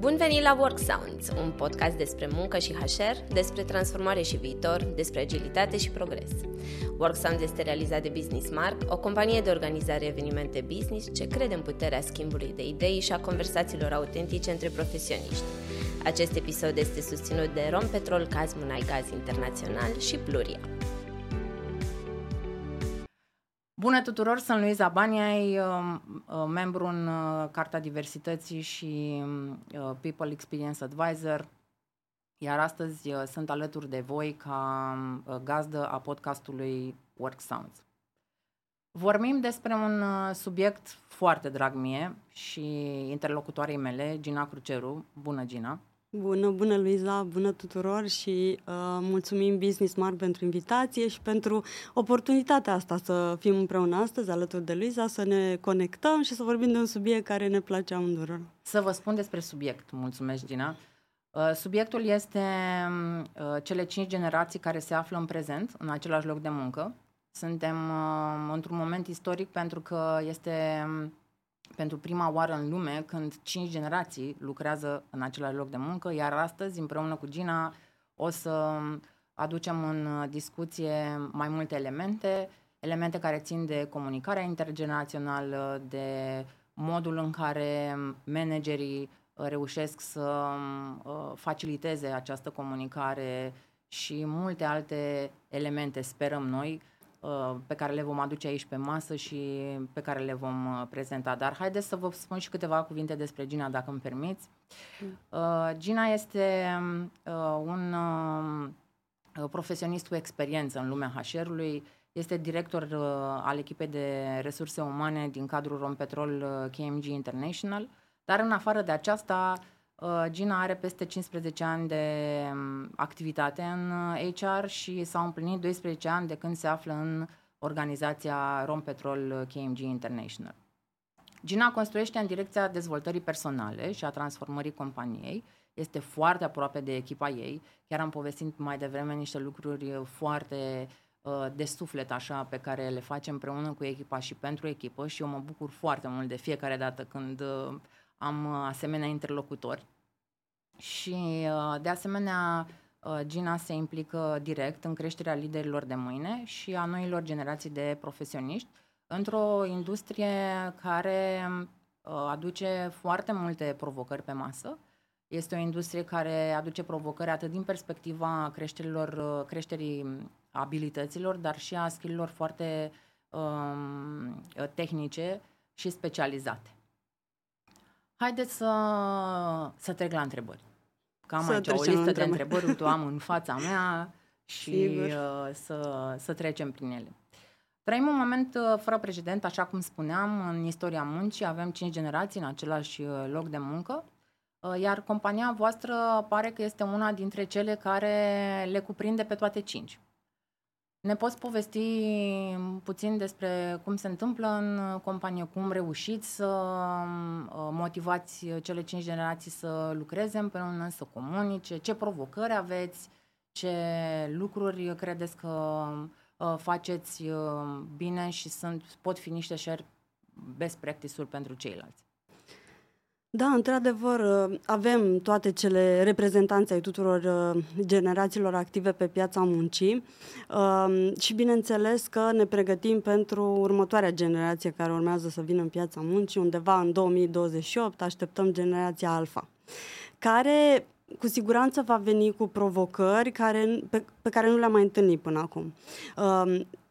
Bun venit la Work Sounds, un podcast despre muncă și HR, despre transformare și viitor, despre agilitate și progres. Work Sounds este realizat de Business Mark, o companie de organizare evenimente business ce crede în puterea schimbului de idei și a conversațiilor autentice între profesioniști. Acest episod este susținut de Rompetrol Kazmunai Gaz Internațional și Pluria. Bună tuturor, sunt Luiza Baniai, um, uh, membru în uh, Carta Diversității și uh, People Experience Advisor, iar astăzi sunt alături de voi ca gazdă a podcastului Work Sounds. Vorbim despre un subiect foarte drag mie și interlocutoarei mele, Gina Cruceru. Bună, Gina! Bună, bună Luiza, bună tuturor și uh, mulțumim Business Smart pentru invitație și pentru oportunitatea asta să fim împreună astăzi alături de Luiza, să ne conectăm și să vorbim de un subiect care ne place amândurora. Să vă spun despre subiect, mulțumesc Gina. Uh, subiectul este uh, cele cinci generații care se află în prezent în același loc de muncă. Suntem uh, într-un moment istoric pentru că este pentru prima oară în lume când cinci generații lucrează în același loc de muncă, iar astăzi, împreună cu Gina, o să aducem în discuție mai multe elemente, elemente care țin de comunicarea intergenerațională, de modul în care managerii reușesc să uh, faciliteze această comunicare și multe alte elemente, sperăm noi, Uh, pe care le vom aduce aici pe masă și pe care le vom uh, prezenta. Dar haideți să vă spun și câteva cuvinte despre Gina, dacă îmi permiți. Mm. Uh, Gina este un profesionist cu experiență în lumea HR-ului, este director al echipei de resurse umane din cadrul Rompetrol KMG International, dar în afară de aceasta, Uh, Gina are peste 15 ani de um, activitate în HR uh, și s-au împlinit 12 ani de când se află în organizația Rompetrol uh, KMG International. Gina construiește în direcția dezvoltării personale și a transformării companiei. Este foarte aproape de echipa ei. Chiar am povestit mai devreme niște lucruri foarte de suflet așa pe care le facem împreună cu echipa și pentru echipă și eu mă bucur foarte mult de fiecare dată când am uh, asemenea interlocutori. Și, uh, de asemenea, uh, Gina se implică direct în creșterea liderilor de mâine și a noilor generații de profesioniști într-o industrie care aduce foarte multe provocări pe masă. Este o industrie care aduce provocări atât din perspectiva creșterilor, creșterii abilităților, dar și a skill foarte um, tehnice și specializate. Haideți să, să trec la întrebări. Cam să aici o listă de întrebări, tu am în fața mea și uh, să, să trecem prin ele. Trăim un moment uh, fără precedent, așa cum spuneam, în istoria muncii, avem cinci generații în același uh, loc de muncă, uh, iar compania voastră pare că este una dintre cele care le cuprinde pe toate cinci. Ne poți povesti puțin despre cum se întâmplă în companie, cum reușiți să uh, motivați cele cinci generații să lucreze împreună, să comunice, ce provocări aveți, ce lucruri credeți că uh, faceți uh, bine și sunt, pot fi niște share best practice-uri pentru ceilalți. Da, într-adevăr, uh, avem toate cele reprezentanțe ai tuturor uh, generațiilor active pe piața muncii um, și bineînțeles că ne pregătim pentru următoarea generație care urmează să vină în piața muncii, undeva în 2028 așteptăm generația Alfa, care cu siguranță va veni cu provocări care, pe, pe care nu le-am mai întâlnit până acum.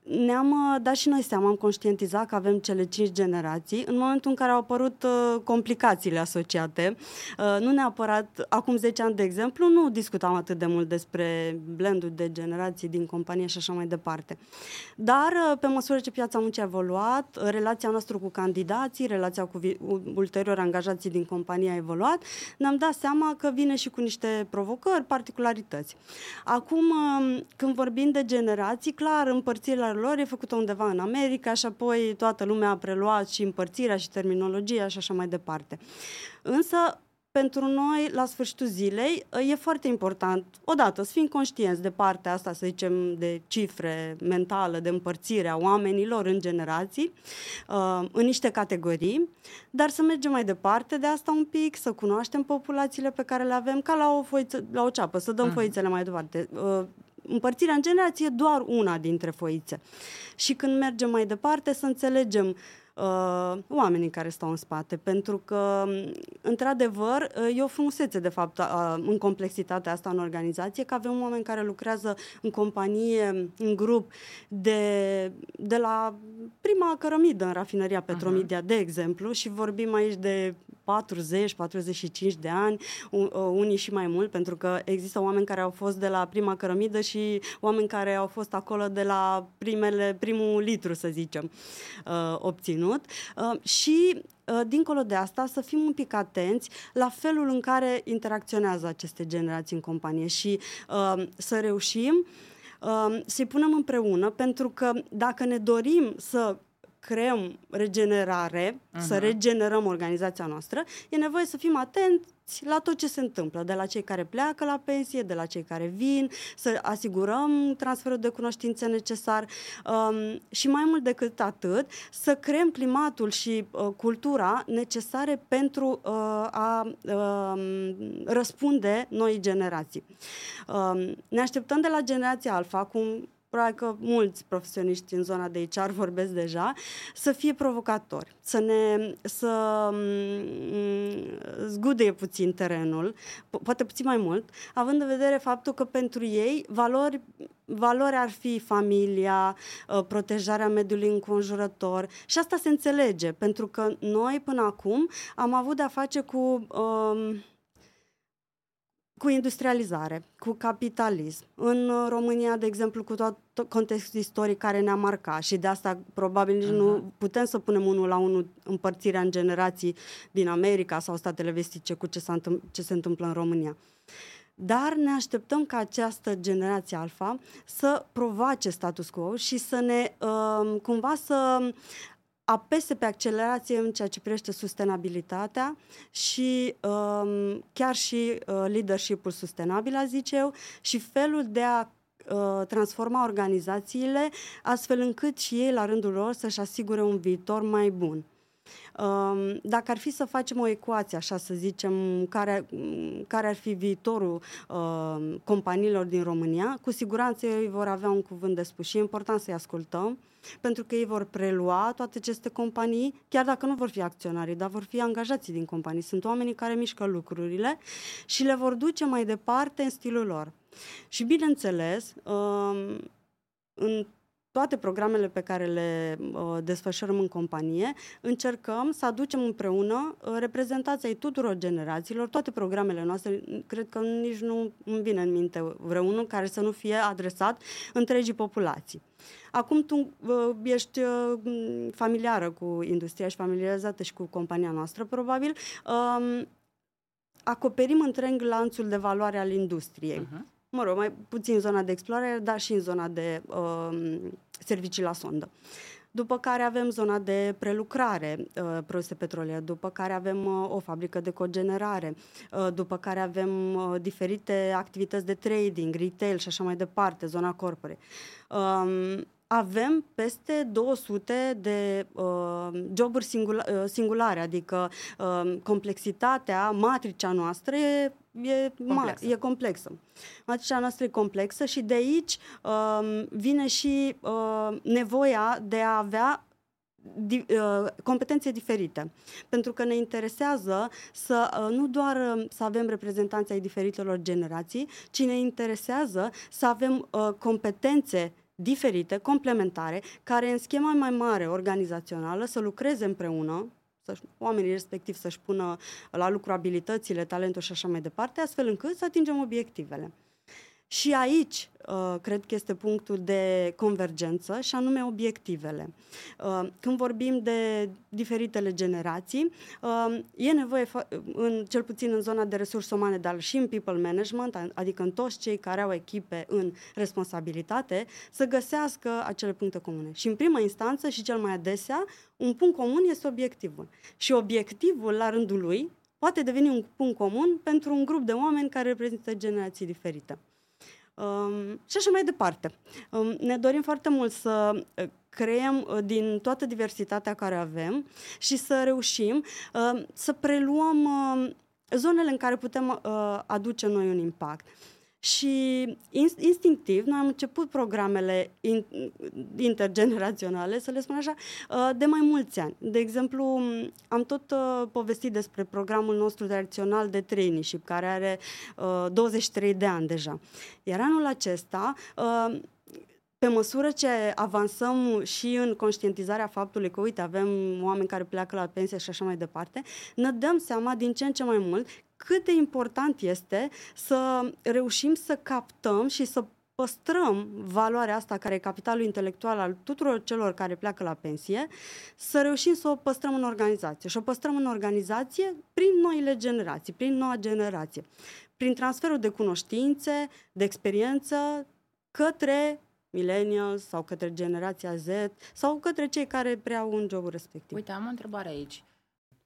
Um, ne-am uh, dat și noi seama, am conștientizat că avem cele cinci generații în momentul în care au apărut uh, complicațiile asociate. Uh, nu neapărat, acum 10 ani, de exemplu, nu discutam atât de mult despre blendul de generații din companie și așa mai departe. Dar, uh, pe măsură ce piața muncii a evoluat, uh, relația noastră cu candidații, relația cu vi- ulterior angajații din companie a evoluat, ne-am dat seama că vine și cu niște provocări, particularități. Acum, uh, când vorbim de generații, clar, împărțirea lor e făcută undeva în America și apoi toată lumea a preluat și împărțirea și terminologia și așa mai departe. Însă, pentru noi, la sfârșitul zilei, e foarte important, odată, să fim conștienți de partea asta, să zicem, de cifre mentală, de împărțire a oamenilor în generații, uh, în niște categorii, dar să mergem mai departe de asta un pic, să cunoaștem populațiile pe care le avem, ca la o, foiță, la o ceapă, să dăm uh-huh. foițele mai departe. Uh, împărțirea în generație e doar una dintre foițe. Și când mergem mai departe, să înțelegem uh, oamenii care stau în spate, pentru că, într-adevăr, uh, e o frumusețe, de fapt, uh, în complexitatea asta în organizație, că avem oameni care lucrează în companie, în grup, de, de la prima cărămidă în rafineria Petromidia, uh-huh. de exemplu, și vorbim aici de 40-45 de ani, unii și mai mult, pentru că există oameni care au fost de la prima cărămidă și oameni care au fost acolo de la primele, primul litru, să zicem, uh, obținut. Uh, și uh, dincolo de asta, să fim un pic atenți la felul în care interacționează aceste generații în companie și să reușim să-i punem împreună, pentru că dacă ne dorim să creăm regenerare, uh-huh. să regenerăm organizația noastră, e nevoie să fim atenți la tot ce se întâmplă, de la cei care pleacă la pensie, de la cei care vin, să asigurăm transferul de cunoștințe necesar um, și mai mult decât atât, să creăm climatul și uh, cultura necesare pentru uh, a uh, răspunde noi generații. Uh, ne așteptăm de la generația alfa, cum probabil că mulți profesioniști în zona de HR vorbesc deja, să fie provocatori, să ne să mm, zgudeie puțin terenul, po- poate puțin mai mult, având în vedere faptul că pentru ei valori valori ar fi familia, uh, protejarea mediului înconjurător. Și asta se înțelege, pentru că noi până acum am avut de-a face cu um, cu industrializare, cu capitalism. În România, de exemplu, cu tot contextul istoric care ne-a marcat și de asta probabil nici uh-huh. nu mhm. putem să punem unul la unul împărțirea în generații din America sau statele vestice cu ce, s-a ce se întâmplă în România. Dar ne așteptăm ca această generație alfa să provoace status quo și să ne uh, cumva să apese pe accelerație în ceea ce privește sustenabilitatea și um, chiar și uh, leadership-ul sustenabil, a zice eu, și felul de a uh, transforma organizațiile astfel încât și ei, la rândul lor, să-și asigure un viitor mai bun. Um, dacă ar fi să facem o ecuație, așa să zicem, care, care ar fi viitorul uh, companiilor din România, cu siguranță ei vor avea un cuvânt de spus și e important să-i ascultăm, pentru că ei vor prelua toate aceste companii, chiar dacă nu vor fi acționari, dar vor fi angajații din companii. Sunt oamenii care mișcă lucrurile și le vor duce mai departe în stilul lor. Și bineînțeles, um, în toate programele pe care le uh, desfășurăm în companie, încercăm să aducem împreună uh, reprezentația tuturor generațiilor, toate programele noastre, cred că nici nu îmi vine în minte vreunul care să nu fie adresat întregii populații. Acum tu uh, ești uh, familiară cu industria și familiarizată și cu compania noastră, probabil. Um, acoperim întreg lanțul de valoare al industriei. Uh-huh. Mă rog, mai puțin în zona de explorare, dar și în zona de uh, servicii la sondă. După care avem zona de prelucrare uh, produse petroliere, după care avem uh, o fabrică de cogenerare, uh, după care avem uh, diferite activități de trading, retail și așa mai departe, zona corpore. Uh, avem peste 200 de uh, joburi singula, uh, singulare, adică uh, complexitatea, matricea noastră e, e, complexă. Ma, e complexă. Matricea noastră e complexă și de aici uh, vine și uh, nevoia de a avea di, uh, competențe diferite. Pentru că ne interesează să uh, nu doar uh, să avem reprezentanții ai diferitelor generații, ci ne interesează să avem uh, competențe diferite, complementare, care în schema mai mare organizațională să lucreze împreună, să oamenii respectiv să-și pună la lucru abilitățile, talentul și așa mai departe, astfel încât să atingem obiectivele. Și aici uh, cred că este punctul de convergență și anume obiectivele. Uh, când vorbim de diferitele generații, uh, e nevoie, în, cel puțin în zona de resurse umane, dar și în people management, adică în toți cei care au echipe în responsabilitate, să găsească acele puncte comune. Și în prima instanță și cel mai adesea, un punct comun este obiectivul. Și obiectivul, la rândul lui, poate deveni un punct comun pentru un grup de oameni care reprezintă generații diferite. Um, și așa mai departe. Um, ne dorim foarte mult să uh, creăm uh, din toată diversitatea care avem și să reușim uh, să preluăm uh, zonele în care putem uh, aduce noi un impact. Și instinctiv, noi am început programele in, intergeneraționale, să le spun așa, uh, de mai mulți ani. De exemplu, am tot uh, povestit despre programul nostru tradițional de traineeship, care are 23 de ani deja. Iar anul acesta pe măsură ce avansăm și în conștientizarea faptului că, uite, avem oameni care pleacă la pensie și așa mai departe, ne dăm seama din ce în ce mai mult cât de important este să reușim să captăm și să păstrăm valoarea asta care e capitalul intelectual al tuturor celor care pleacă la pensie, să reușim să o păstrăm în organizație. Și o păstrăm în organizație prin noile generații, prin noua generație, prin transferul de cunoștințe, de experiență către millennials sau către generația Z sau către cei care preau un job respectiv. Uite, am o întrebare aici.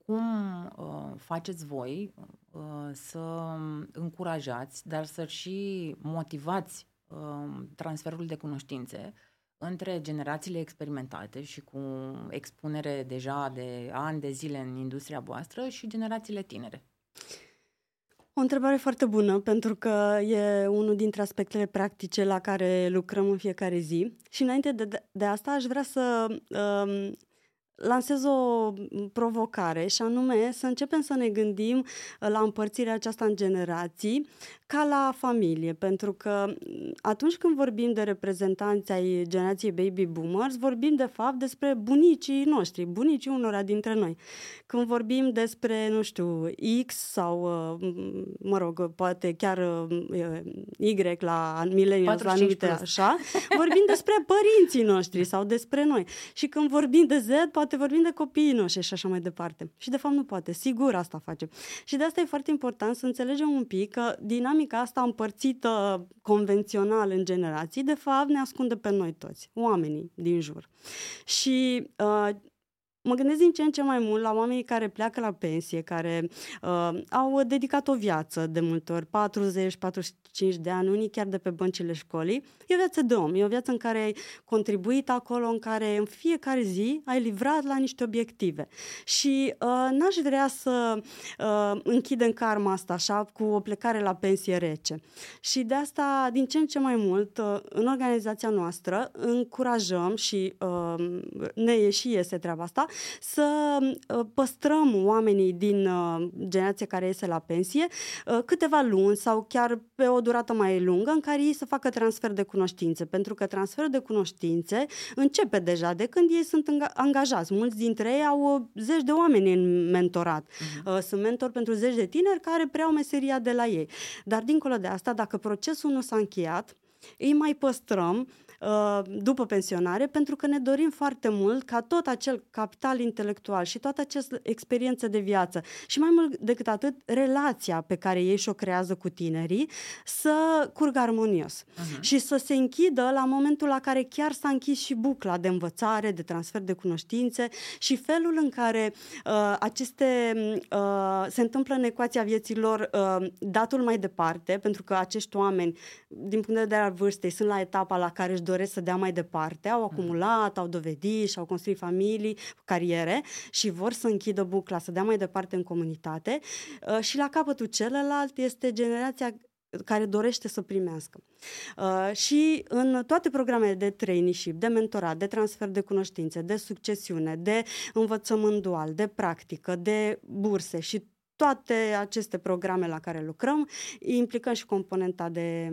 Cum uh, faceți voi uh, să încurajați, dar să și motivați uh, transferul de cunoștințe între generațiile experimentate și cu expunere deja de ani de zile în industria voastră și generațiile tinere? O întrebare foarte bună, pentru că e unul dintre aspectele practice la care lucrăm în fiecare zi. Și înainte de, de asta aș vrea să um, lansez o provocare și anume să începem să ne gândim la împărțirea aceasta în generații ca la familie, pentru că atunci când vorbim de reprezentanți ai generației baby boomers, vorbim de fapt despre bunicii noștri, bunicii unora dintre noi. Când vorbim despre, nu știu, X sau, mă rog, poate chiar Y la milenials, anumite așa, vorbim despre părinții noștri sau despre noi. Și când vorbim de Z, poate vorbim de copiii noștri și așa mai departe. Și de fapt nu poate, sigur asta facem. Și de asta e foarte important să înțelegem un pic că dinamica dinamica asta împărțită convențional în generații, de fapt ne ascunde pe noi toți, oamenii din jur. Și uh, mă gândesc din ce în ce mai mult la oamenii care pleacă la pensie, care uh, au dedicat o viață de multe ori, 40-45 de ani, unii chiar de pe băncile școlii. E o viață de om, e o viață în care ai contribuit acolo, în care în fiecare zi ai livrat la niște obiective. Și uh, n-aș vrea să uh, închidem karma asta așa cu o plecare la pensie rece. Și de asta, din ce în ce mai mult, uh, în organizația noastră, încurajăm și uh, ne e și iese treaba asta, să uh, păstrăm oamenii din uh, generația care iese la pensie uh, câteva luni sau chiar pe o durată mai lungă în care ei să facă transfer de cunoștințe, pentru că transferul de cunoștințe începe deja de când ei sunt angajați. Mulți dintre ei au zeci de oameni în mentorat. Uh-huh. Sunt mentor pentru zeci de tineri care preau meseria de la ei. Dar dincolo de asta, dacă procesul nu s-a încheiat, îi mai păstrăm Uh, după pensionare, pentru că ne dorim foarte mult ca tot acel capital intelectual și toată această experiență de viață și mai mult decât atât, relația pe care ei și-o creează cu tinerii să curgă armonios uh-huh. și să se închidă la momentul la care chiar s-a închis și bucla de învățare, de transfer de cunoștințe și felul în care uh, aceste uh, se întâmplă în ecuația vieților uh, datul mai departe, pentru că acești oameni, din punct de vedere al vârstei, sunt la etapa la care își doresc să dea mai departe, au mhm. acumulat, au dovedit și au construit familii, cariere și vor să închidă bucla, să dea mai departe în comunitate uh, și la capătul celălalt este generația care dorește să primească. Uh, și în toate programele de traineeship, de mentorat, de transfer de cunoștințe, de succesiune, de învățământ dual, de practică, de burse și toate aceste programe la care lucrăm, implicăm și componenta de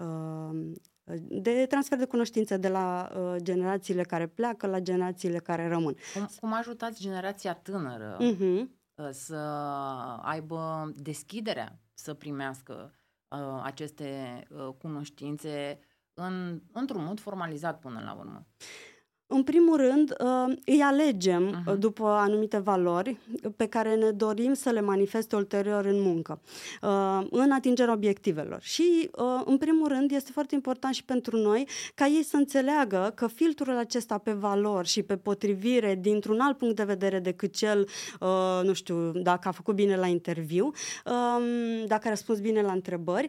uh, de transfer de cunoștințe de la uh, generațiile care pleacă la generațiile care rămân. Cum, cum ajutați generația tânără uh-huh. să aibă deschiderea să primească uh, aceste uh, cunoștințe în, într-un mod formalizat până la urmă? În primul rând, uh, îi alegem uh-huh. după anumite valori pe care ne dorim să le manifeste ulterior în muncă, uh, în atingerea obiectivelor. Și, uh, în primul rând, este foarte important și pentru noi ca ei să înțeleagă că filtrul acesta pe valori și pe potrivire dintr-un alt punct de vedere decât cel, uh, nu știu, dacă a făcut bine la interviu, um, dacă a răspuns bine la întrebări,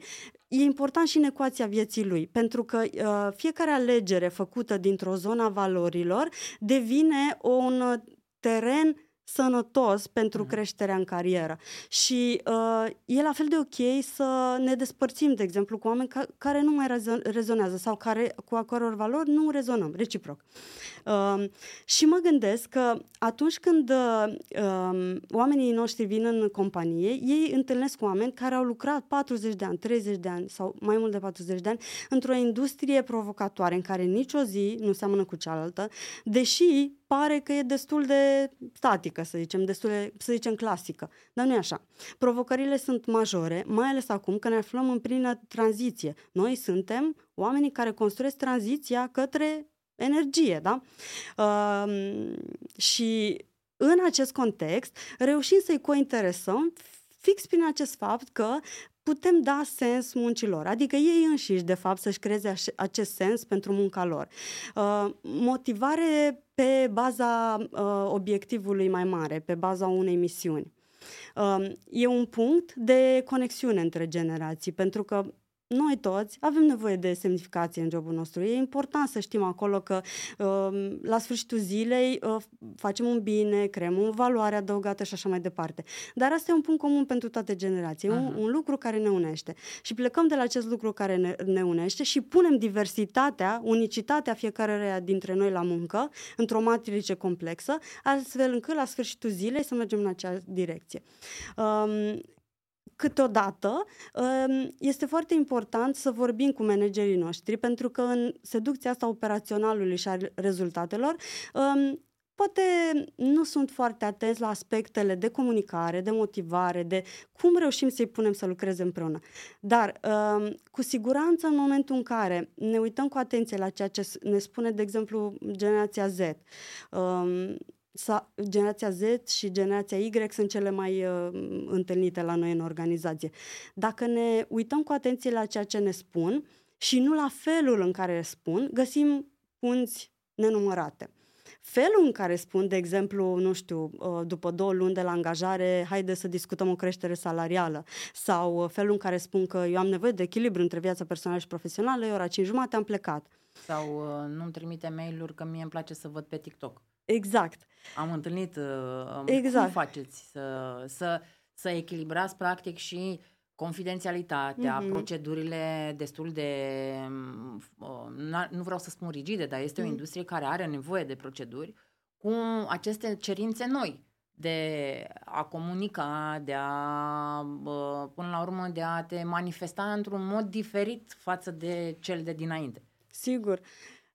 e important și în ecuația vieții lui, pentru că uh, fiecare alegere făcută dintr-o zonă a valorilor devine un teren sănătos pentru mm. creșterea în carieră. Și uh, e la fel de ok să ne despărțim, de exemplu, cu oameni ca- care nu mai rezonează sau care, cu a căror valori nu rezonăm, reciproc. Uh, și mă gândesc că atunci când uh, oamenii noștri vin în companie, ei întâlnesc oameni care au lucrat 40 de ani, 30 de ani sau mai mult de 40 de ani într-o industrie provocatoare în care nicio zi nu seamănă cu cealaltă, deși pare că e destul de statică, să zicem, destul de, să zicem, clasică. Dar nu e așa. Provocările sunt majore, mai ales acum că ne aflăm în plină tranziție. Noi suntem oamenii care construiesc tranziția către energie, da? Uh, și în acest context reușim să-i cointeresăm fix prin acest fapt că putem da sens muncilor, adică ei înșiși, de fapt, să-și creeze acest sens pentru munca lor. Uh, motivare pe baza uh, obiectivului mai mare, pe baza unei misiuni. Uh, e un punct de conexiune între generații, pentru că noi toți avem nevoie de semnificație în jobul nostru. E important să știm acolo că uh, la sfârșitul zilei uh, facem un bine, creăm o valoare adăugată și așa mai departe. Dar asta e un punct comun pentru toate generații, un, un lucru care ne unește. Și plecăm de la acest lucru care ne, ne unește și punem diversitatea, unicitatea fiecare dintre noi la muncă, într-o matrice complexă, astfel încât la sfârșitul zilei să mergem în acea direcție. Um, câteodată um, este foarte important să vorbim cu managerii noștri, pentru că în seducția asta operaționalului și a rezultatelor, um, poate nu sunt foarte atenți la aspectele de comunicare, de motivare, de cum reușim să-i punem să lucreze împreună. Dar, um, cu siguranță, în momentul în care ne uităm cu atenție la ceea ce ne spune, de exemplu, generația Z, sa, generația Z și generația Y sunt cele mai uh, întâlnite la noi în organizație. Dacă ne uităm cu atenție la ceea ce ne spun și nu la felul în care spun, găsim punți nenumărate. Felul în care spun, de exemplu, nu știu, uh, după două luni de la angajare, haide să discutăm o creștere salarială, sau uh, felul în care spun că eu am nevoie de echilibru între viața personală și profesională, e ora 5 jumate, am plecat. Sau uh, nu-mi trimite mail-uri că mie îmi place să văd pe TikTok. Exact. Am întâlnit, uh, exact. cum faceți să, să, să echilibrați practic și confidențialitatea, mm-hmm. procedurile destul de, uh, nu vreau să spun rigide, dar este mm. o mhm. industrie care are nevoie de proceduri cu aceste cerințe noi de a comunica, de a, până la urmă, de a te manifesta într-un mod diferit față de cel de dinainte. Sigur.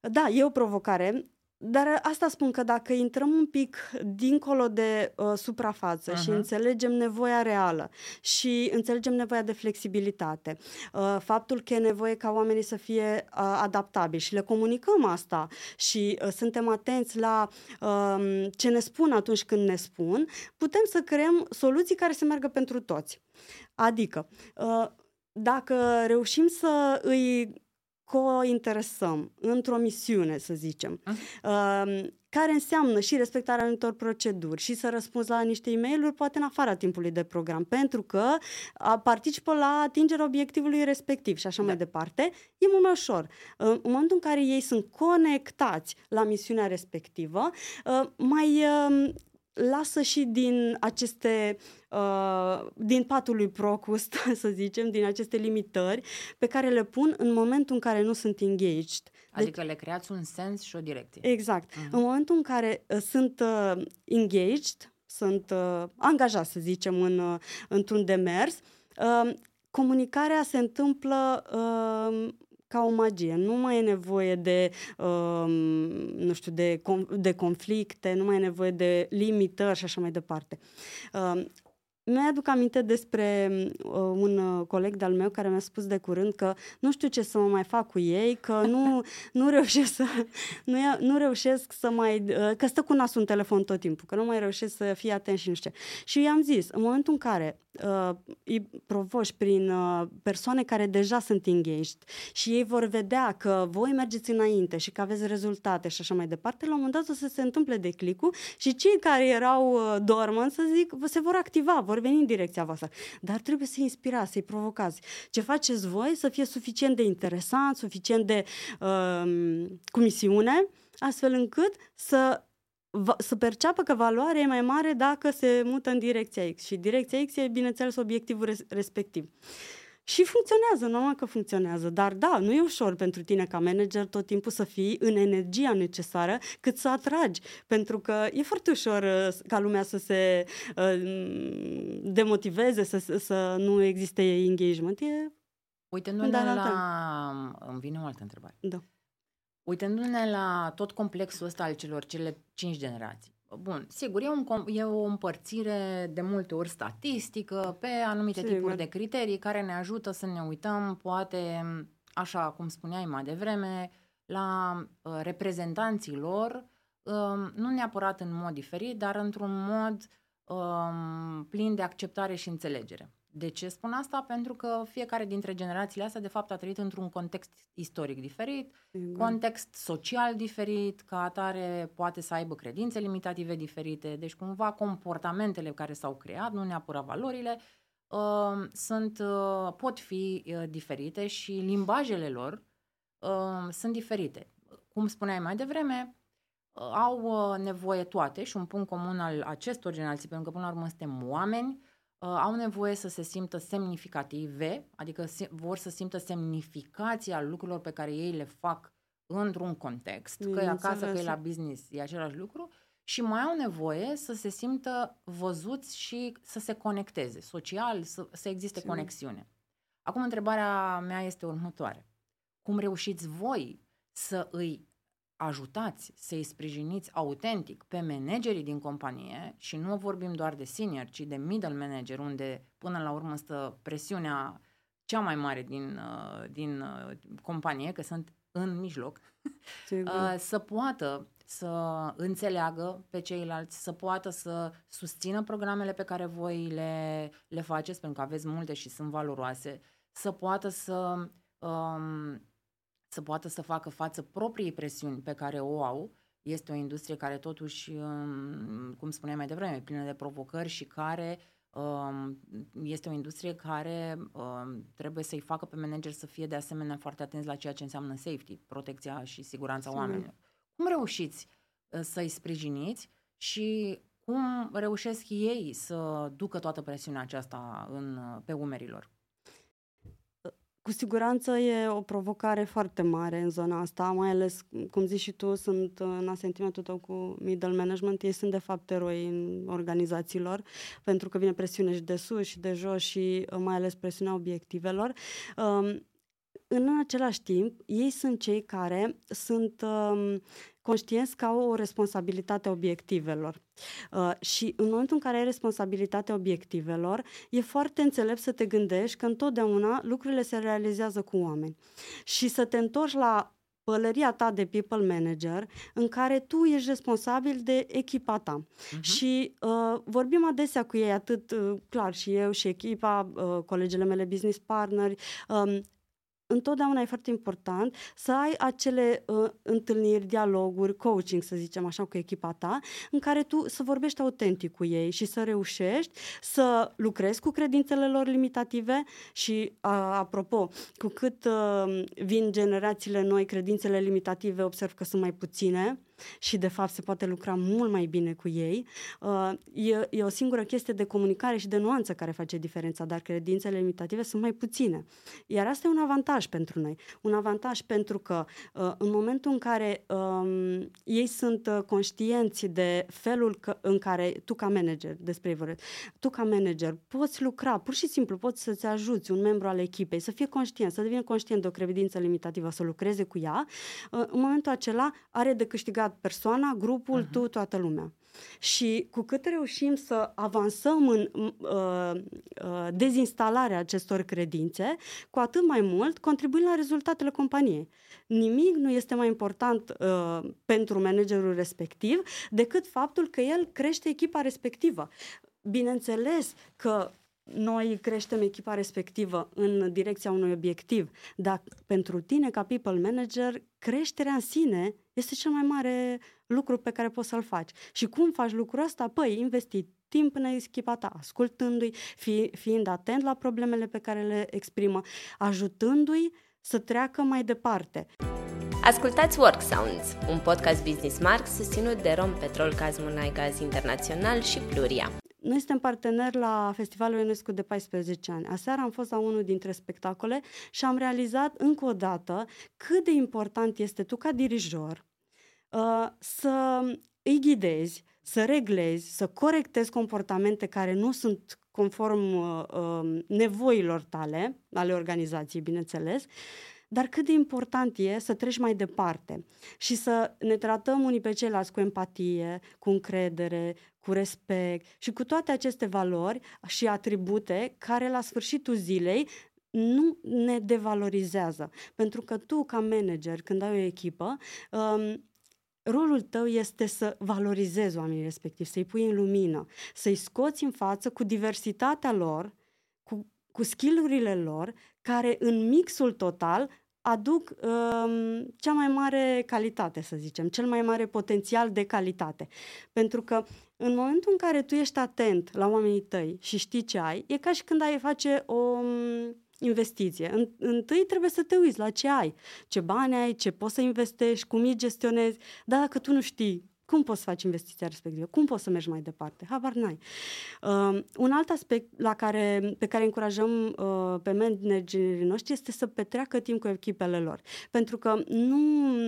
Da, e o provocare. Dar asta spun că dacă intrăm un pic dincolo de uh, suprafață uh-huh. și înțelegem nevoia reală și înțelegem nevoia de flexibilitate, uh, faptul că e nevoie ca oamenii să fie uh, adaptabili și le comunicăm asta și uh, suntem atenți la uh, ce ne spun atunci când ne spun, putem să creăm soluții care să meargă pentru toți. Adică, uh, dacă reușim să îi co-interesăm într-o misiune, să zicem, uh, care înseamnă și respectarea anumitor proceduri și să răspunzi la niște e mail poate în afara timpului de program, pentru că participă la atingerea obiectivului respectiv și așa da. mai departe, e mult mai ușor. în momentul în care ei sunt conectați la misiunea respectivă, uh, mai uh, lasă și din aceste, uh, din patul lui Procust, să zicem, din aceste limitări pe care le pun în momentul în care nu sunt engaged. Adică deci, le creați un sens și o direcție. Exact. Uh-huh. În momentul în care uh, sunt uh, engaged, sunt uh, angajați, să zicem, în, uh, într-un demers, uh, comunicarea se întâmplă uh, ca o magie. Nu mai e nevoie de, uh, nu știu, de, de conflicte, nu mai e nevoie de limitări și așa mai departe. Uh, mi-aduc aminte despre uh, un uh, coleg de-al meu care mi-a spus de curând că nu știu ce să mă mai fac cu ei, că nu, nu reușesc să nu, nu reușesc să mai uh, că stă cu nasul în telefon tot timpul, că nu mai reușesc să fie atent și nu știu ce. Și i-am zis, în momentul în care uh, îi provoși prin uh, persoane care deja sunt engaged și ei vor vedea că voi mergeți înainte și că aveți rezultate și așa mai departe, la un moment dat o să se întâmple declicul și cei care erau uh, dormant, să zic, se vor activa, vor veni în direcția voastră. Dar trebuie să inspirați, să-i provocați. Ce faceți voi să fie suficient de interesant, suficient de uh, cu misiune, astfel încât să să perceapă că valoarea e mai mare dacă se mută în direcția X. Și direcția X e, bineînțeles, obiectivul res- respectiv. Și funcționează, normal că funcționează, dar da, nu e ușor pentru tine ca manager tot timpul să fii în energia necesară cât să atragi, pentru că e foarte ușor uh, ca lumea să se uh, demotiveze, să, să nu existe engagement. E Uitându-ne la... Îmi vine o altă întrebare. Da. Uitându-ne la tot complexul ăsta al celor cele cinci generații, Bun, sigur, e, un, e o împărțire de multe ori statistică pe anumite sigur. tipuri de criterii care ne ajută să ne uităm, poate, așa cum spuneai mai devreme, la uh, reprezentanții lor, uh, nu neapărat în mod diferit, dar într-un mod uh, plin de acceptare și înțelegere. De ce spun asta? Pentru că fiecare dintre generațiile astea, de fapt, a trăit într-un context istoric diferit, mm. context social diferit, ca atare poate să aibă credințe limitative diferite, deci cumva comportamentele care s-au creat, nu neapărat valorile, uh, sunt, uh, pot fi uh, diferite și limbajele lor uh, sunt diferite. Cum spuneai mai devreme, uh, au uh, nevoie toate și un punct comun al acestor generații, pentru că până la urmă suntem oameni, Uh, au nevoie să se simtă semnificative, adică vor să simtă semnificația lucrurilor pe care ei le fac într-un context, că e acasă, că e la business, e același lucru, și mai au nevoie să se simtă văzuți și să se conecteze social, să, să existe Sim. conexiune. Acum, întrebarea mea este următoare. Cum reușiți voi să îi ajutați să-i sprijiniți autentic pe managerii din companie și nu vorbim doar de senior, ci de middle manager, unde până la urmă stă presiunea cea mai mare din, uh, din uh, companie, că sunt în mijloc, uh, să poată să înțeleagă pe ceilalți, să poată să susțină programele pe care voi le, le faceți, pentru că aveți multe și sunt valoroase, să poată să um, să poată să facă față propriei presiuni pe care o au. Este o industrie care totuși, um, cum spuneam mai devreme, plină de provocări și care um, este o industrie care um, trebuie să-i facă pe manager să fie de asemenea foarte atenți la ceea ce înseamnă safety, protecția și siguranța Sim. oamenilor. Cum reușiți uh, să-i sprijiniți și cum reușesc ei să ducă toată presiunea aceasta în, uh, pe umerilor? Cu siguranță e o provocare foarte mare în zona asta, mai ales, cum zici și tu, sunt în asentimentul tău cu middle management, ei sunt de fapt eroi în organizațiilor, pentru că vine presiune și de sus și de jos și mai ales presiunea obiectivelor. Um, în același timp, ei sunt cei care sunt um, conștienți că au o responsabilitate a obiectivelor. Uh, și în momentul în care ai responsabilitatea obiectivelor, e foarte înțelept să te gândești că întotdeauna lucrurile se realizează cu oameni. Și să te întorci la pălăria ta de people manager în care tu ești responsabil de echipa ta. Uh-huh. Și uh, vorbim adesea cu ei, atât uh, clar și eu și echipa, uh, colegele mele business partneri, um, întotdeauna e foarte important să ai acele uh, întâlniri, dialoguri, coaching, să zicem așa, cu echipa ta, în care tu să vorbești autentic cu ei și să reușești să lucrezi cu credințele lor limitative și, uh, apropo, cu cât uh, vin generațiile noi, credințele limitative observ că sunt mai puține, și de fapt se poate lucra mult mai bine cu ei. Uh, e, e o singură chestie de comunicare și de nuanță care face diferența, dar credințele limitative sunt mai puține. Iar asta e un avantaj pentru noi. Un avantaj pentru că uh, în momentul în care um, ei sunt uh, conștienți de felul că, în care tu ca manager, despre ei vorbesc, tu ca manager poți lucra, pur și simplu poți să-ți ajuți un membru al echipei să fie conștient, să devină conștient de o credință limitativă, să lucreze cu ea, în momentul acela are de câștigat implicat persoana, grupul, uh-huh. tu, toată lumea. Și cu cât reușim să avansăm în uh, uh, dezinstalarea acestor credințe, cu atât mai mult contribuim la rezultatele companiei. Nimic nu este mai important uh, pentru managerul respectiv decât faptul că el crește echipa respectivă. Bineînțeles că noi creștem echipa respectivă în direcția unui obiectiv, dar pentru tine, ca people manager, creșterea în sine este cel mai mare lucru pe care poți să-l faci. Și cum faci lucrul ăsta? Păi, investi timp în echipa ta, ascultându-i, fi, fiind atent la problemele pe care le exprimă, ajutându-i să treacă mai departe. Ascultați Work Sounds, un podcast Business Mark susținut de Rom Petrol Cazmunai Gaz Internațional și Pluria. Noi suntem parteneri la Festivalul UNESCO de 14 ani. Aseară am fost la unul dintre spectacole și am realizat încă o dată cât de important este tu ca dirijor uh, să îi ghidezi, să reglezi, să corectezi comportamente care nu sunt conform uh, uh, nevoilor tale, ale organizației, bineînțeles, dar cât de important e să treci mai departe și să ne tratăm unii pe ceilalți cu empatie, cu încredere, cu respect și cu toate aceste valori și atribute care la sfârșitul zilei nu ne devalorizează. Pentru că tu, ca manager, când ai o echipă, um, rolul tău este să valorizezi oamenii respectivi, să-i pui în lumină, să-i scoți în față cu diversitatea lor, cu, cu skillurile lor, care în mixul total aduc um, cea mai mare calitate, să zicem, cel mai mare potențial de calitate. Pentru că în momentul în care tu ești atent la oamenii tăi și știi ce ai, e ca și când ai face o um, investiție. Întâi trebuie să te uiți la ce ai, ce bani ai, ce poți să investești, cum îi gestionezi, dar dacă tu nu știi cum poți să faci investiția respectivă? Cum poți să mergi mai departe? Habar n-ai. Uh, un alt aspect la care, pe care încurajăm uh, pe managerii noștri este să petreacă timp cu echipele lor. Pentru că nu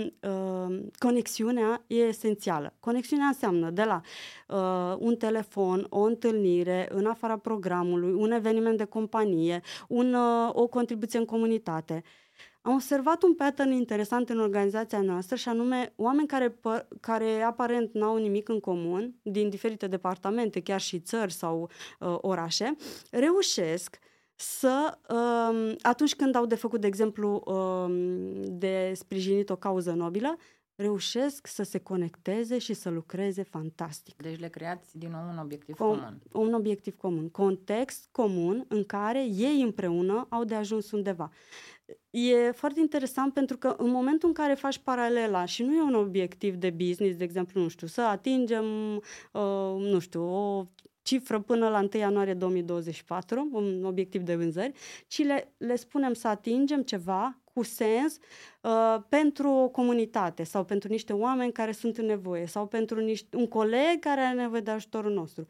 uh, conexiunea e esențială. Conexiunea înseamnă de la uh, un telefon, o întâlnire în afara programului, un eveniment de companie, un, uh, o contribuție în comunitate. Uh, am observat un pattern interesant în organizația noastră și anume oameni care, pă, care aparent n-au nimic în comun, din diferite departamente, chiar și țări sau uh, orașe, reușesc să, uh, atunci când au de făcut, de exemplu, uh, de sprijinit o cauză nobilă, reușesc să se conecteze și să lucreze fantastic. Deci le creați din nou un obiectiv Com- comun. Un obiectiv comun, context comun în care ei împreună au de ajuns undeva. E foarte interesant pentru că în momentul în care faci paralela și nu e un obiectiv de business, de exemplu, nu știu, să atingem, uh, nu știu, o cifră până la 1 ianuarie 2024, un obiectiv de vânzări, ci le, le spunem să atingem ceva cu sens uh, pentru o comunitate sau pentru niște oameni care sunt în nevoie sau pentru niște, un coleg care are nevoie de ajutorul nostru.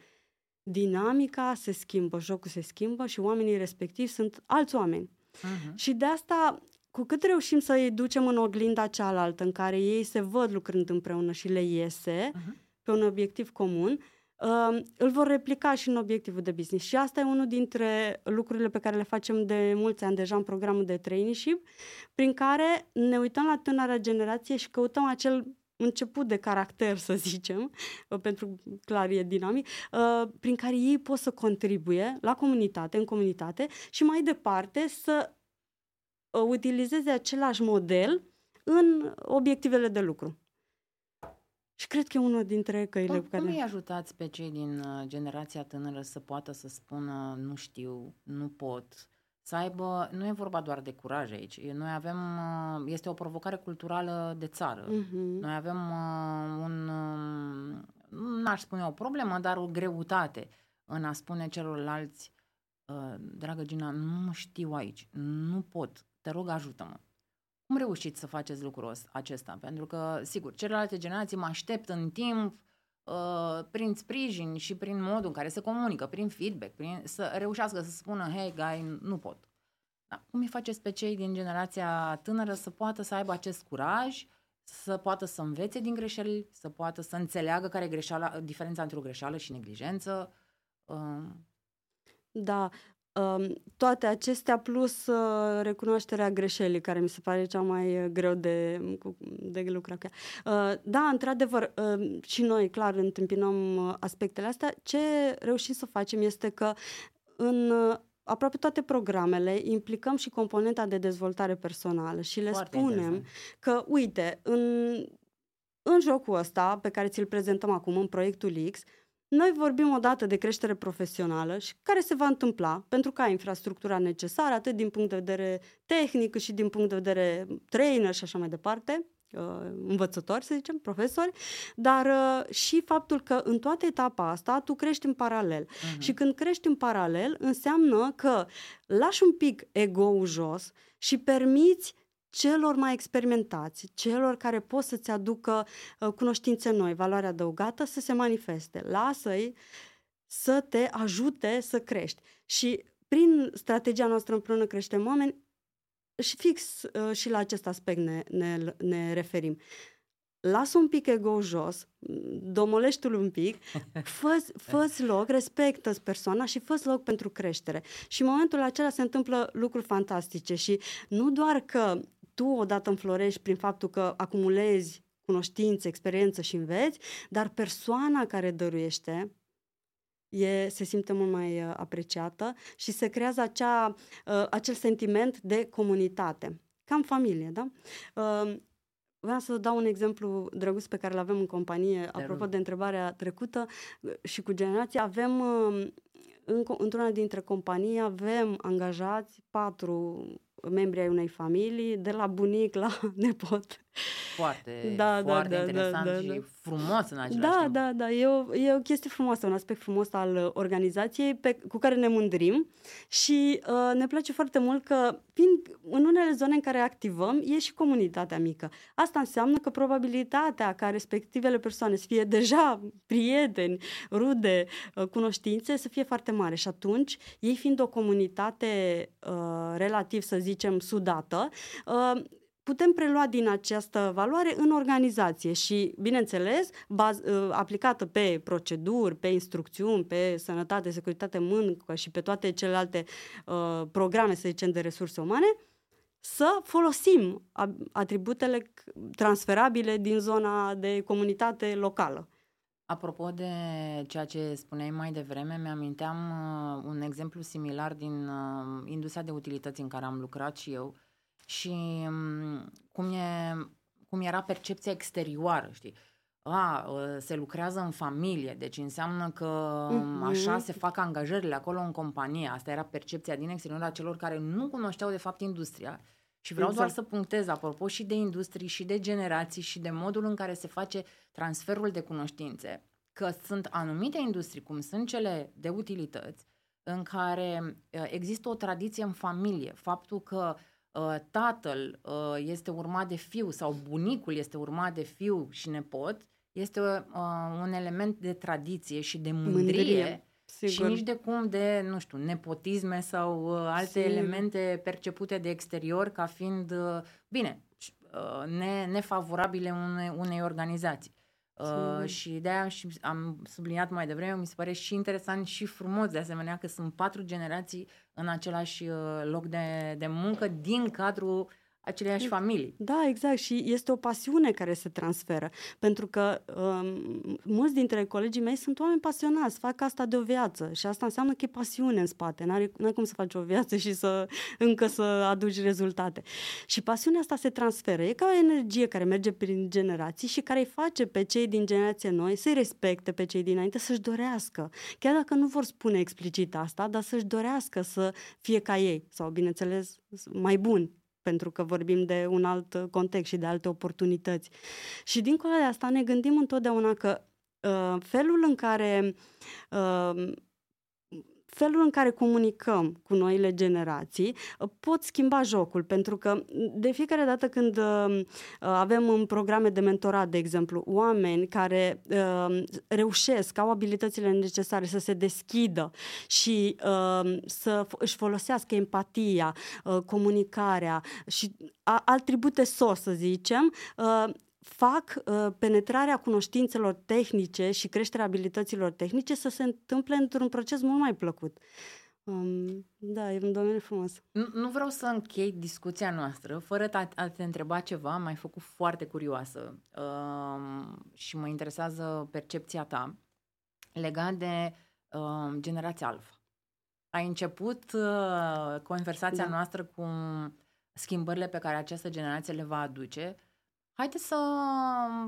Dinamica se schimbă, jocul se schimbă și oamenii respectivi sunt alți oameni. Uh-huh. Și de asta, cu cât reușim să îi ducem în oglinda cealaltă, în care ei se văd lucrând împreună și le iese uh-huh. pe un obiectiv comun, uh, îl vor replica și în obiectivul de business. Și asta e unul dintre lucrurile pe care le facem de mulți ani deja în programul de traineeship, prin care ne uităm la tânăra generație și căutăm acel început de caracter, să zicem, pentru clar e dinamic, uh, prin care ei pot să contribuie la comunitate, în comunitate și mai departe să uh, utilizeze același model în obiectivele de lucru. Și cred că e unul dintre căile cu care... Cum îi ajutați pe cei din uh, generația tânără să poată să spună nu știu, nu pot, să aibă, nu e vorba doar de curaj aici, noi avem, uh, este o provocare culturală de țară. Uh-huh. Noi avem uh, un, uh, n-aș spune o problemă, dar o greutate în a spune celorlalți, dragă Gina, nu știu aici, nu pot, te rog ajută-mă. Cum reușiți să faceți lucrul acesta? Pentru că, sigur, celelalte generații mă aștept în timp, Uh, prin sprijin și prin modul în care se comunică, prin feedback, prin, să reușească să spună, hei, guy, nu pot. Da, cum îi faceți pe cei din generația tânără să poată să aibă acest curaj, să poată să învețe din greșeli, să poată să înțeleagă care e greșeala, diferența între o greșeală și neglijență? Uh... Da, Um, toate acestea plus uh, recunoașterea greșelii, care mi se pare cea mai uh, greu de, de lucrat cu ea. Uh, da, într-adevăr, uh, și noi, clar, întâmpinăm uh, aspectele astea. Ce reușim să facem este că în uh, aproape toate programele implicăm și componenta de dezvoltare personală și le Foarte spunem interesant. că, uite, în, în jocul ăsta pe care ți-l prezentăm acum, în proiectul X, noi vorbim odată de creștere profesională și care se va întâmpla pentru că ai infrastructura necesară, atât din punct de vedere tehnic, cât și din punct de vedere trainer și așa mai departe, uh, învățători, să zicem, profesori, dar uh, și faptul că în toată etapa asta tu crești în paralel. Mhm. Și când crești în paralel, înseamnă că lași un pic ego-ul jos și permiți celor mai experimentați, celor care pot să-ți aducă uh, cunoștințe noi, valoare adăugată, să se manifeste. Lasă-i să te ajute să crești. Și prin strategia noastră împreună creștem oameni, și fix uh, și la acest aspect ne, ne, ne referim. Lasă un pic ego jos, domolește-l un pic, fă fă loc, respectă persoana și fă loc pentru creștere. Și în momentul acela se întâmplă lucruri fantastice și nu doar că tu odată înflorești prin faptul că acumulezi cunoștințe, experiență și înveți, dar persoana care dăruiește e, se simte mult mai uh, apreciată și se creează acea, uh, acel sentiment de comunitate. Cam familie, da? Uh, Vreau să dau un exemplu drăguț pe care îl avem în companie, Te apropo rog. de întrebarea trecută uh, și cu generația. Avem, uh, în, co- într-una dintre companii, avem angajați patru membri ai unei familii, de la bunic la nepot. Foarte, Da, da, foarte da, da, interesant da, și da. frumos în același Da, timp. da, da, e o, e o chestie frumoasă, un aspect frumos al uh, organizației pe, cu care ne mândrim și uh, ne place foarte mult că, fiind în unele zone în care activăm, e și comunitatea mică. Asta înseamnă că probabilitatea ca respectivele persoane să fie deja prieteni, rude, uh, cunoștințe, să fie foarte mare și atunci, ei fiind o comunitate uh, relativ, să zicem, sudată, uh, putem prelua din această valoare în organizație și, bineînțeles, baz, uh, aplicată pe proceduri, pe instrucțiuni, pe sănătate, securitate, muncă și pe toate celelalte uh, programe, să zicem, de resurse umane, să folosim a- atributele c- transferabile din zona de comunitate locală. Apropo de ceea ce spuneai mai devreme, mi-aminteam uh, un exemplu similar din uh, industria de utilități în care am lucrat și eu și um, cum, e, cum era percepția exterioară, știi? A, uh, se lucrează în familie, deci înseamnă că um, Mhm. așa se fac angajările acolo în companie. Asta era percepția din exterior a celor care nu cunoșteau de fapt industria. Și vreau Exact. doar să punctez, apropo și de industrii, și de generații, și de modul în care se face transferul de cunoștințe, că sunt anumite industrii, cum sunt cele de utilități, în care uh, există o tradiție în familie. Faptul că uh, tatăl uh, este urmat de fiu sau bunicul este urmat de fiu și nepot, este uh, un element de tradiție și de mândrie, Mândrie, și Sigur. nici de cum de, nu știu, nepotisme sau uh, alte Sigur. elemente percepute de exterior ca fiind, uh, bine, uh, ne, nefavorabile unei, unei organizații. Uh, Sigur. și de-aia și am subliniat mai devreme, mi se pare și interesant și frumos de asemenea că sunt patru generații în același uh, loc de, de muncă din cadrul aceleiași familii. Da, exact. Și este o pasiune care se transferă. Pentru că um, mulți dintre colegii mei sunt oameni pasionați, fac asta de o viață. Și asta înseamnă că e pasiune în spate. N-are, n-ai cum să faci o viață și să încă să aduci rezultate. Și pasiunea asta se transferă. E ca o energie care merge prin generații și care îi face pe cei din generație noi să-i respecte pe cei dinainte, să-și dorească. Chiar dacă nu vor spune explicit asta, dar să-și dorească să fie ca ei. Sau, bineînțeles, mai buni pentru că vorbim de un alt context și de alte oportunități. Și dincolo de asta ne gândim întotdeauna că uh, felul în care uh, felul în care comunicăm cu noile generații uh, pot schimba jocul, pentru că de fiecare dată când uh, avem în programe de mentorat, de exemplu, oameni care uh, reușesc, au abilitățile necesare să se deschidă și uh, să f- își folosească empatia, uh, comunicarea și a- atribute SOS, să zicem, uh, fac uh, penetrarea cunoștințelor tehnice și creșterea abilităților tehnice să se întâmple într-un proces mult mai plăcut. Um, da, e un domeniu frumos. Nu, nu vreau să închei discuția noastră fără a, a te întreba ceva, m-ai făcut foarte curioasă uh, și mă interesează percepția ta legat de uh, generația alfa. Ai început uh, conversația da. noastră cu schimbările pe care această generație le va aduce. Haideți să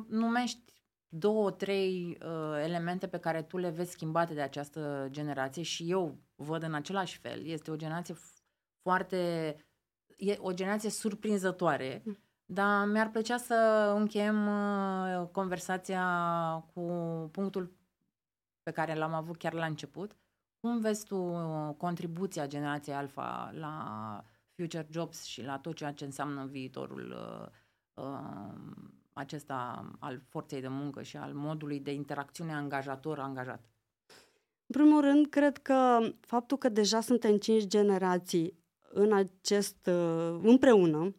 numești două, trei uh, elemente pe care tu le vezi schimbate de această generație și eu văd în același fel. Este o generație foarte... e o generație surprinzătoare, mm. dar mi-ar plăcea să încheiem uh, conversația cu punctul pe care l-am avut chiar la început. Cum vezi tu uh, contribuția generației Alpha la Future Jobs și la tot ceea ce înseamnă viitorul uh, uh, acesta al forței de muncă și al modului de interacțiune angajator-angajat? În primul rând, cred că faptul că deja suntem cinci generații în acest, uh, împreună,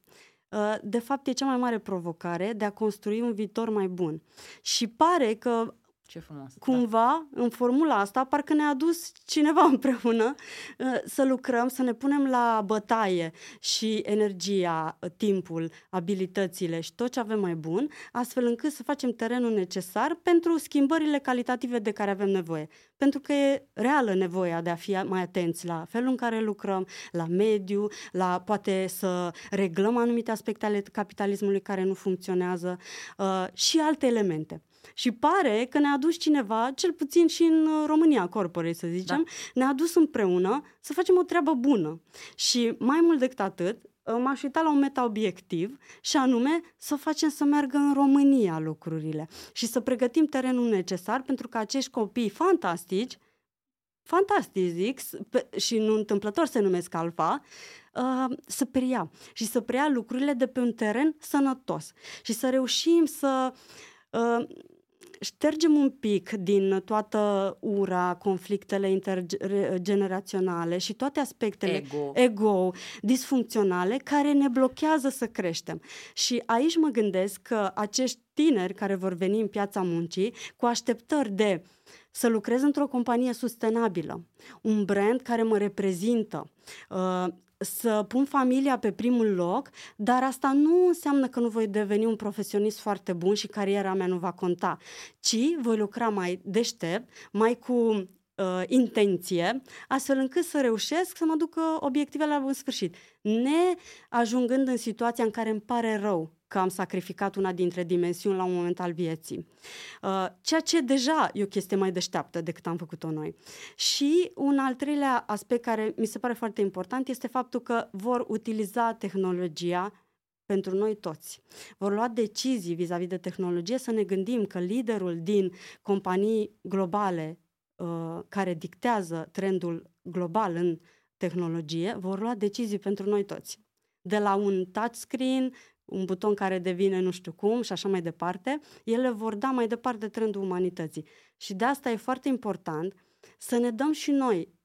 uh, de fapt e cea mai mare provocare de a construi un viitor mai bun. Și pare că ce frumos. Cumva, da. în formula asta, parcă ne-a dus cineva împreună uh, să lucrăm, să ne punem la bătaie și energia, uh, timpul, abilitățile și tot ce avem mai bun, astfel încât să facem terenul necesar pentru schimbările calitative de care avem nevoie. Pentru că e reală nevoia de a fi mai atenți la felul în care lucrăm, la mediu, la poate să reglăm anumite aspecte ale capitalismului care nu funcționează uh, și alte elemente. Și pare că ne-a adus cineva, cel puțin și în uh, România, corporate să zicem, da. ne-a adus împreună să facem o treabă bună. Și mai mult decât atât, uh, m-aș uita la un meta-obiectiv și anume să facem să meargă în România lucrurile și să pregătim terenul necesar pentru că acești copii fantastici, fantastici zic, și nu întâmplător se numesc alfa, uh, să preia și să preia lucrurile de pe un teren sănătos și să reușim să uh, ștergem un pic din toată ura, conflictele intergeneraționale și toate aspectele ego. ego disfuncționale care ne blochează să creștem. Și aici mă gândesc că acești tineri care vor veni în piața muncii cu așteptări de să lucrez într-o companie sustenabilă, un brand care mă reprezintă, uh, să pun familia pe primul loc, dar asta nu înseamnă că nu voi deveni un profesionist foarte bun și cariera mea nu va conta, ci voi lucra mai deștept, mai cu uh, intenție, astfel încât să reușesc să mă duc obiectivele la bun sfârșit. Ne ajungând în situația în care îmi pare rău că am sacrificat una dintre dimensiuni la un moment al vieții. Uh, ceea ce deja e o chestie mai deșteaptă decât am făcut-o noi. Și un al treilea aspect care mi se pare foarte important este faptul că vor utiliza tehnologia pentru noi toți. Vor lua decizii vis-a-vis de tehnologie, să ne gândim că liderul din companii globale uh, care dictează trendul global în tehnologie vor lua decizii pentru noi toți. De la un touchscreen un buton care devine nu știu cum și așa mai departe, ele vor da mai departe trendul umanității. Și de asta e foarte important să ne dăm și noi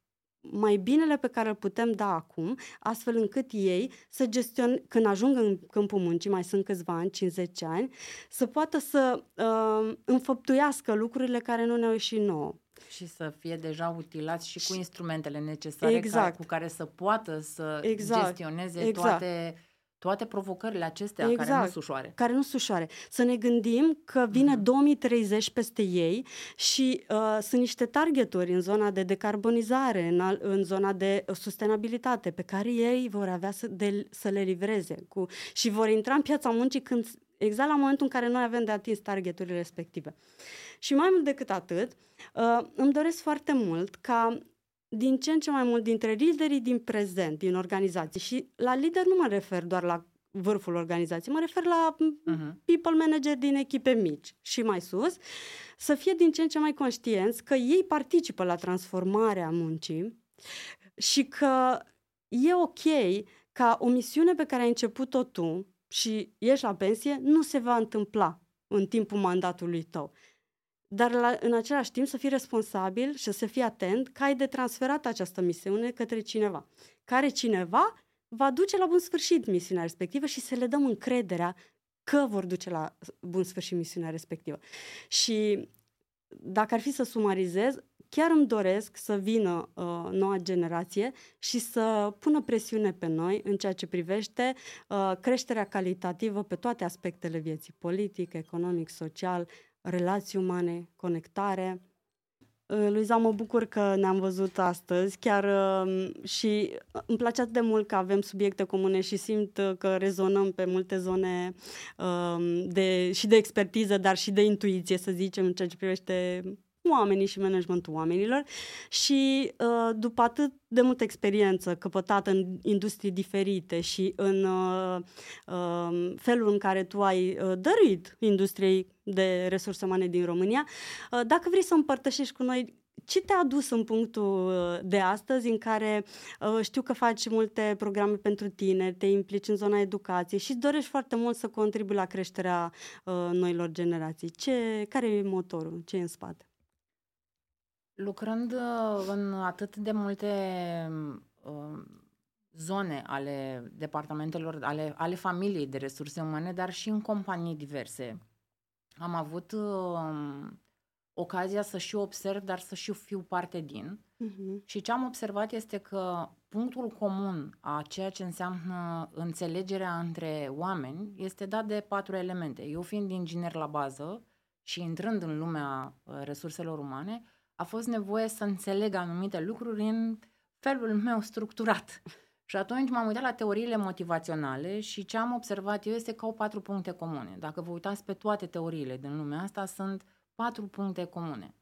mai binele pe care îl putem da acum, astfel încât ei să gestioneze, când ajung în câmpul muncii, mai sunt câțiva ani, 50 ani, să poată să uh, înfăptuiască lucrurile care nu ne-au ieșit nouă. Și să fie deja utilați și cu instrumentele necesare exact. ca, cu care să poată să exact. gestioneze exact. toate toate provocările acestea exact, care nu sunt ușoare. Care nu sunt ușoare. Să ne gândim că vine uh-huh. Mhm. 2030 peste ei și uh, sunt niște targeturi în zona de decarbonizare, în, al, în zona de sustenabilitate, pe care ei vor avea să, de, să le livreze cu, și vor intra în piața muncii când, exact la momentul în care noi avem de atins targeturile respective. Și mai mult decât atât, uh, îmi doresc foarte mult ca din ce în ce mai mult dintre liderii din prezent, din organizații, și la lider nu mă refer doar la vârful organizației, mă refer la uh-huh. people manager din echipe mici. Și mai sus, să fie din ce în ce mai conștienți că ei participă la transformarea muncii și că e ok ca o misiune pe care ai început-o tu și ești la pensie nu se va întâmpla în timpul mandatului tău dar la, în același timp să fii responsabil și să fii atent că ai de transferat această misiune către cineva, care cineva va duce la bun sfârșit misiunea respectivă și să le dăm încrederea că vor duce la bun sfârșit misiunea respectivă. Și dacă ar fi să sumarizez, chiar îmi doresc să vină uh, noua generație și să pună presiune pe noi în ceea ce privește uh, creșterea calitativă pe toate aspectele vieții, politic, economic, social, relații umane, conectare. Uh, Luiza, mă bucur că ne-am văzut astăzi, chiar uh, și îmi place atât de mult că avem subiecte comune și simt uh, că rezonăm pe multe zone de, și de expertiză, dar și de intuiție, să zicem, în ceea ce privește oamenii și managementul oamenilor și uh, după atât de multă experiență căpătată în industrii diferite și în uh, uh, felul în care tu ai uh, dăruit industriei de resurse umane din România, uh, dacă vrei să împărtășești cu noi ce te-a adus în punctul uh, de astăzi în care uh, știu că faci multe programe pentru tine, te implici în zona educației și dorești foarte mult să contribui la creșterea uh, noilor generații? Ce, care e motorul? Ce e în spate? Lucrând uh, în atât de multe uh, zone ale departamentelor, ale, ale familiei de resurse umane, dar și în companii diverse, am avut uh, ocazia să și observ, dar să și fiu parte din. Uh-huh. Și ce am observat este că punctul comun a ceea ce înseamnă înțelegerea între oameni este dat de patru elemente. Eu fiind inginer la bază și intrând în lumea uh, resurselor umane, a fost nevoie să înțeleg anumite lucruri în felul meu structurat. Și atunci m-am uitat la teoriile motivaționale și ce am observat eu este că au patru puncte comune. Dacă vă uitați pe toate teoriile din lumea asta, sunt patru puncte comune.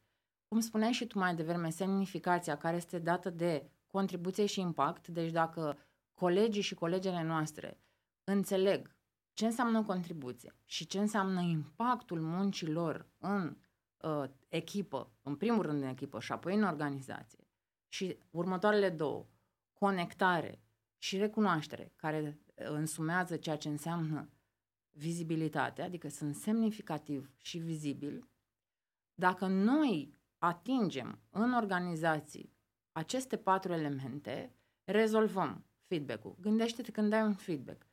Cum spuneai și tu mai devreme, semnificația care este dată de contribuție și impact, deci dacă colegii și colegele noastre înțeleg ce înseamnă contribuție și ce înseamnă impactul muncilor în uh, echipă, în primul rând în echipă și apoi în organizație, și următoarele două, conectare și recunoaștere, care însumează ceea ce înseamnă vizibilitate, adică sunt semnificativ și vizibil, dacă noi atingem în organizații aceste patru elemente, rezolvăm feedback-ul. Gândește-te când dai un feedback.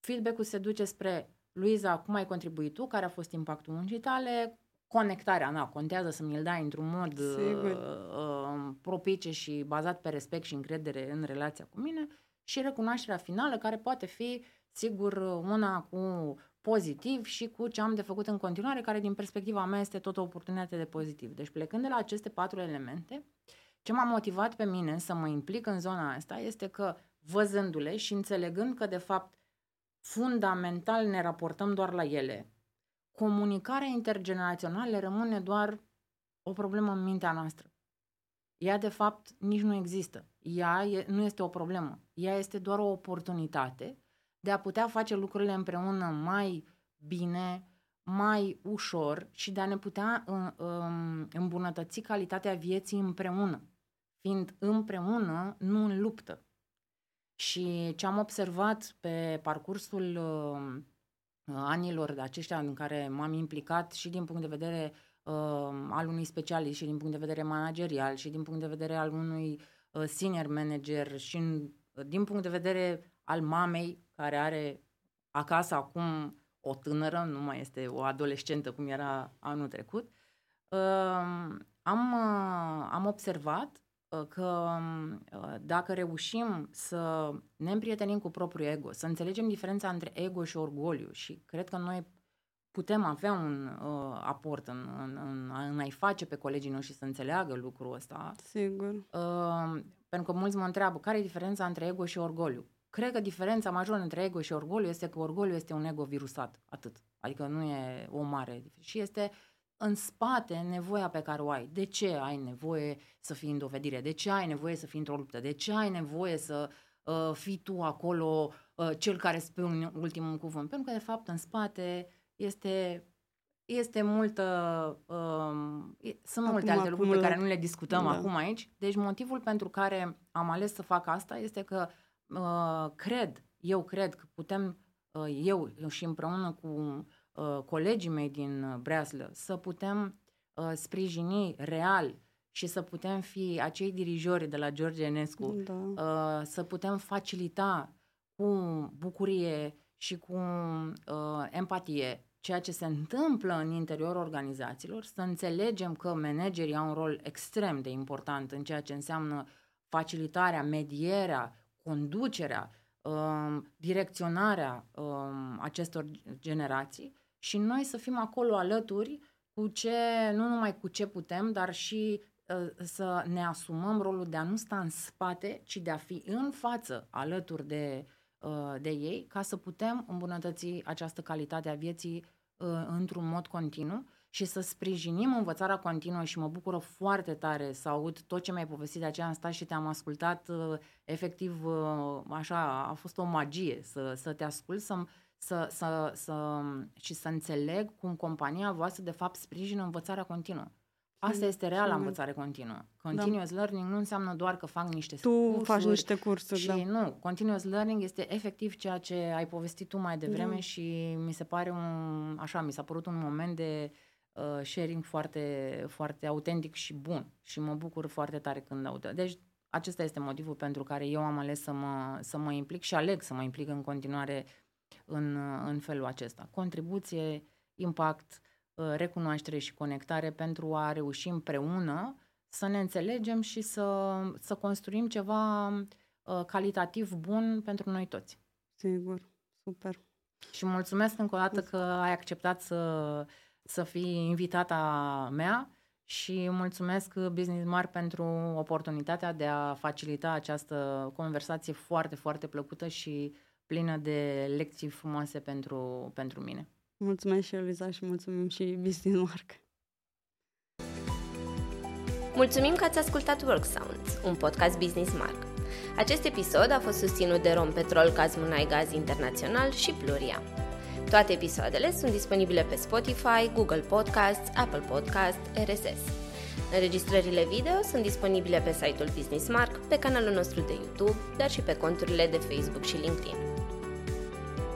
Feedback-ul se duce spre Luiza, cum ai contribuit tu, care a fost impactul muncii tale, conectarea, na, contează să mi-l dai într-un mod uh, uh, propice și bazat pe respect și încredere în relația cu mine și recunoașterea finală care poate fi, sigur, una cu pozitiv și cu ce am de făcut în continuare, care din perspectiva mea este tot o oportunitate de pozitiv. Deci plecând de la aceste patru elemente, ce m-a motivat pe mine să mă implic în zona asta este că văzându-le și înțelegând că de fapt fundamental ne raportăm doar la ele, comunicarea intergenerațională rămâne doar o problemă în mintea noastră. Ea, de fapt, nici nu există. Ea e, nu este o problemă. Ea este doar o oportunitate de a putea face lucrurile împreună mai bine, mai ușor și de a ne putea îmbunătăți calitatea vieții împreună, fiind împreună, nu în luptă. Și ce am observat pe parcursul anilor de aceștia în care m-am implicat și din punct de vedere uh, al unui specialist și din punct de vedere managerial și din punct de vedere al unui uh, senior manager și în, uh, din punct de vedere al mamei care are acasă acum o tânără, nu mai este o adolescentă cum era anul trecut, uh, am, uh, am observat Uh, că uh, dacă reușim să ne împrietenim cu propriul ego, să înțelegem diferența între ego și orgoliu și cred că noi putem avea un uh, aport în, în, în, în a-i face pe colegii noștri să înțeleagă lucrul ăsta. Sigur. Uh, pentru că mulți mă întreabă care e diferența între ego și orgoliu. Cred că diferența majoră între ego și orgoliu este că orgoliu este un ego virusat, atât. Adică nu e o mare și este în spate nevoia pe care o ai. De ce ai nevoie să fii în dovedire? De ce ai nevoie să fii într-o luptă? De ce ai nevoie să uh, fii tu acolo uh, cel care spune ultimul cuvânt? Pentru că, de fapt, în spate este este multă, uh, sunt acum, multe alte lucruri pe care nu le discutăm da. acum aici. Deci motivul pentru care am ales să fac asta este că uh, cred, eu cred că putem, uh, eu și împreună cu Uh, colegii mei din uh, Breaslă, să putem uh, sprijini real și să putem fi acei dirijori de la George Enescu, da. uh, să putem facilita cu bucurie și cu uh, empatie ceea ce se întâmplă în interiorul organizațiilor, să înțelegem că managerii au un rol extrem de important în ceea ce înseamnă facilitarea, medierea, conducerea, um, direcționarea um, acestor generații și noi să fim acolo alături cu ce, nu numai cu ce putem, dar și uh, să ne asumăm rolul de a nu sta în spate, ci de a fi în față alături de, uh, de ei, ca să putem îmbunătăți această calitate a vieții uh, într-un mod continuu și să sprijinim învățarea continuă și mă bucură foarte tare să aud tot ce mi-ai povestit, de aceea am stat și te-am ascultat efectiv așa, a fost o magie să, să te ascult, să să, să, să, și să înțeleg cum compania voastră de fapt sprijină învățarea continuă. Asta este reala învățare continuă. Continuous da. learning nu înseamnă doar că fac niște tu cursuri. faci niște cursuri, și da. nu, continuous learning este efectiv ceea ce ai povestit tu mai devreme da. și mi se pare un, așa, mi s-a părut un moment de uh, sharing foarte, foarte autentic și bun și mă bucur foarte tare când aud. Deci acesta este motivul pentru care eu am ales să mă, să mă implic și aleg să mă implic în continuare în, în felul acesta. Contribuție, impact, uh, recunoaștere și conectare pentru a reuși împreună să ne înțelegem și să, să construim ceva uh, calitativ bun pentru noi toți. Sigur, super. Și mulțumesc încă o dată că ai acceptat să, să fii invitata mea și mulțumesc Business Mar pentru oportunitatea de a facilita această conversație foarte, foarte plăcută și plină de lecții frumoase pentru, pentru mine. Mulțumesc și Eliza și mulțumim și Business Mark. Mulțumim că ați ascultat Work Sounds, un podcast Business Mark. Acest episod a fost susținut de Rompetrol Cazmunai Gaz Internațional și Pluria. Toate episoadele sunt disponibile pe Spotify, Google Podcasts, Apple Podcasts, RSS. Înregistrările video sunt disponibile pe site-ul Business Mark, pe canalul nostru de YouTube, dar și pe conturile de Facebook și LinkedIn.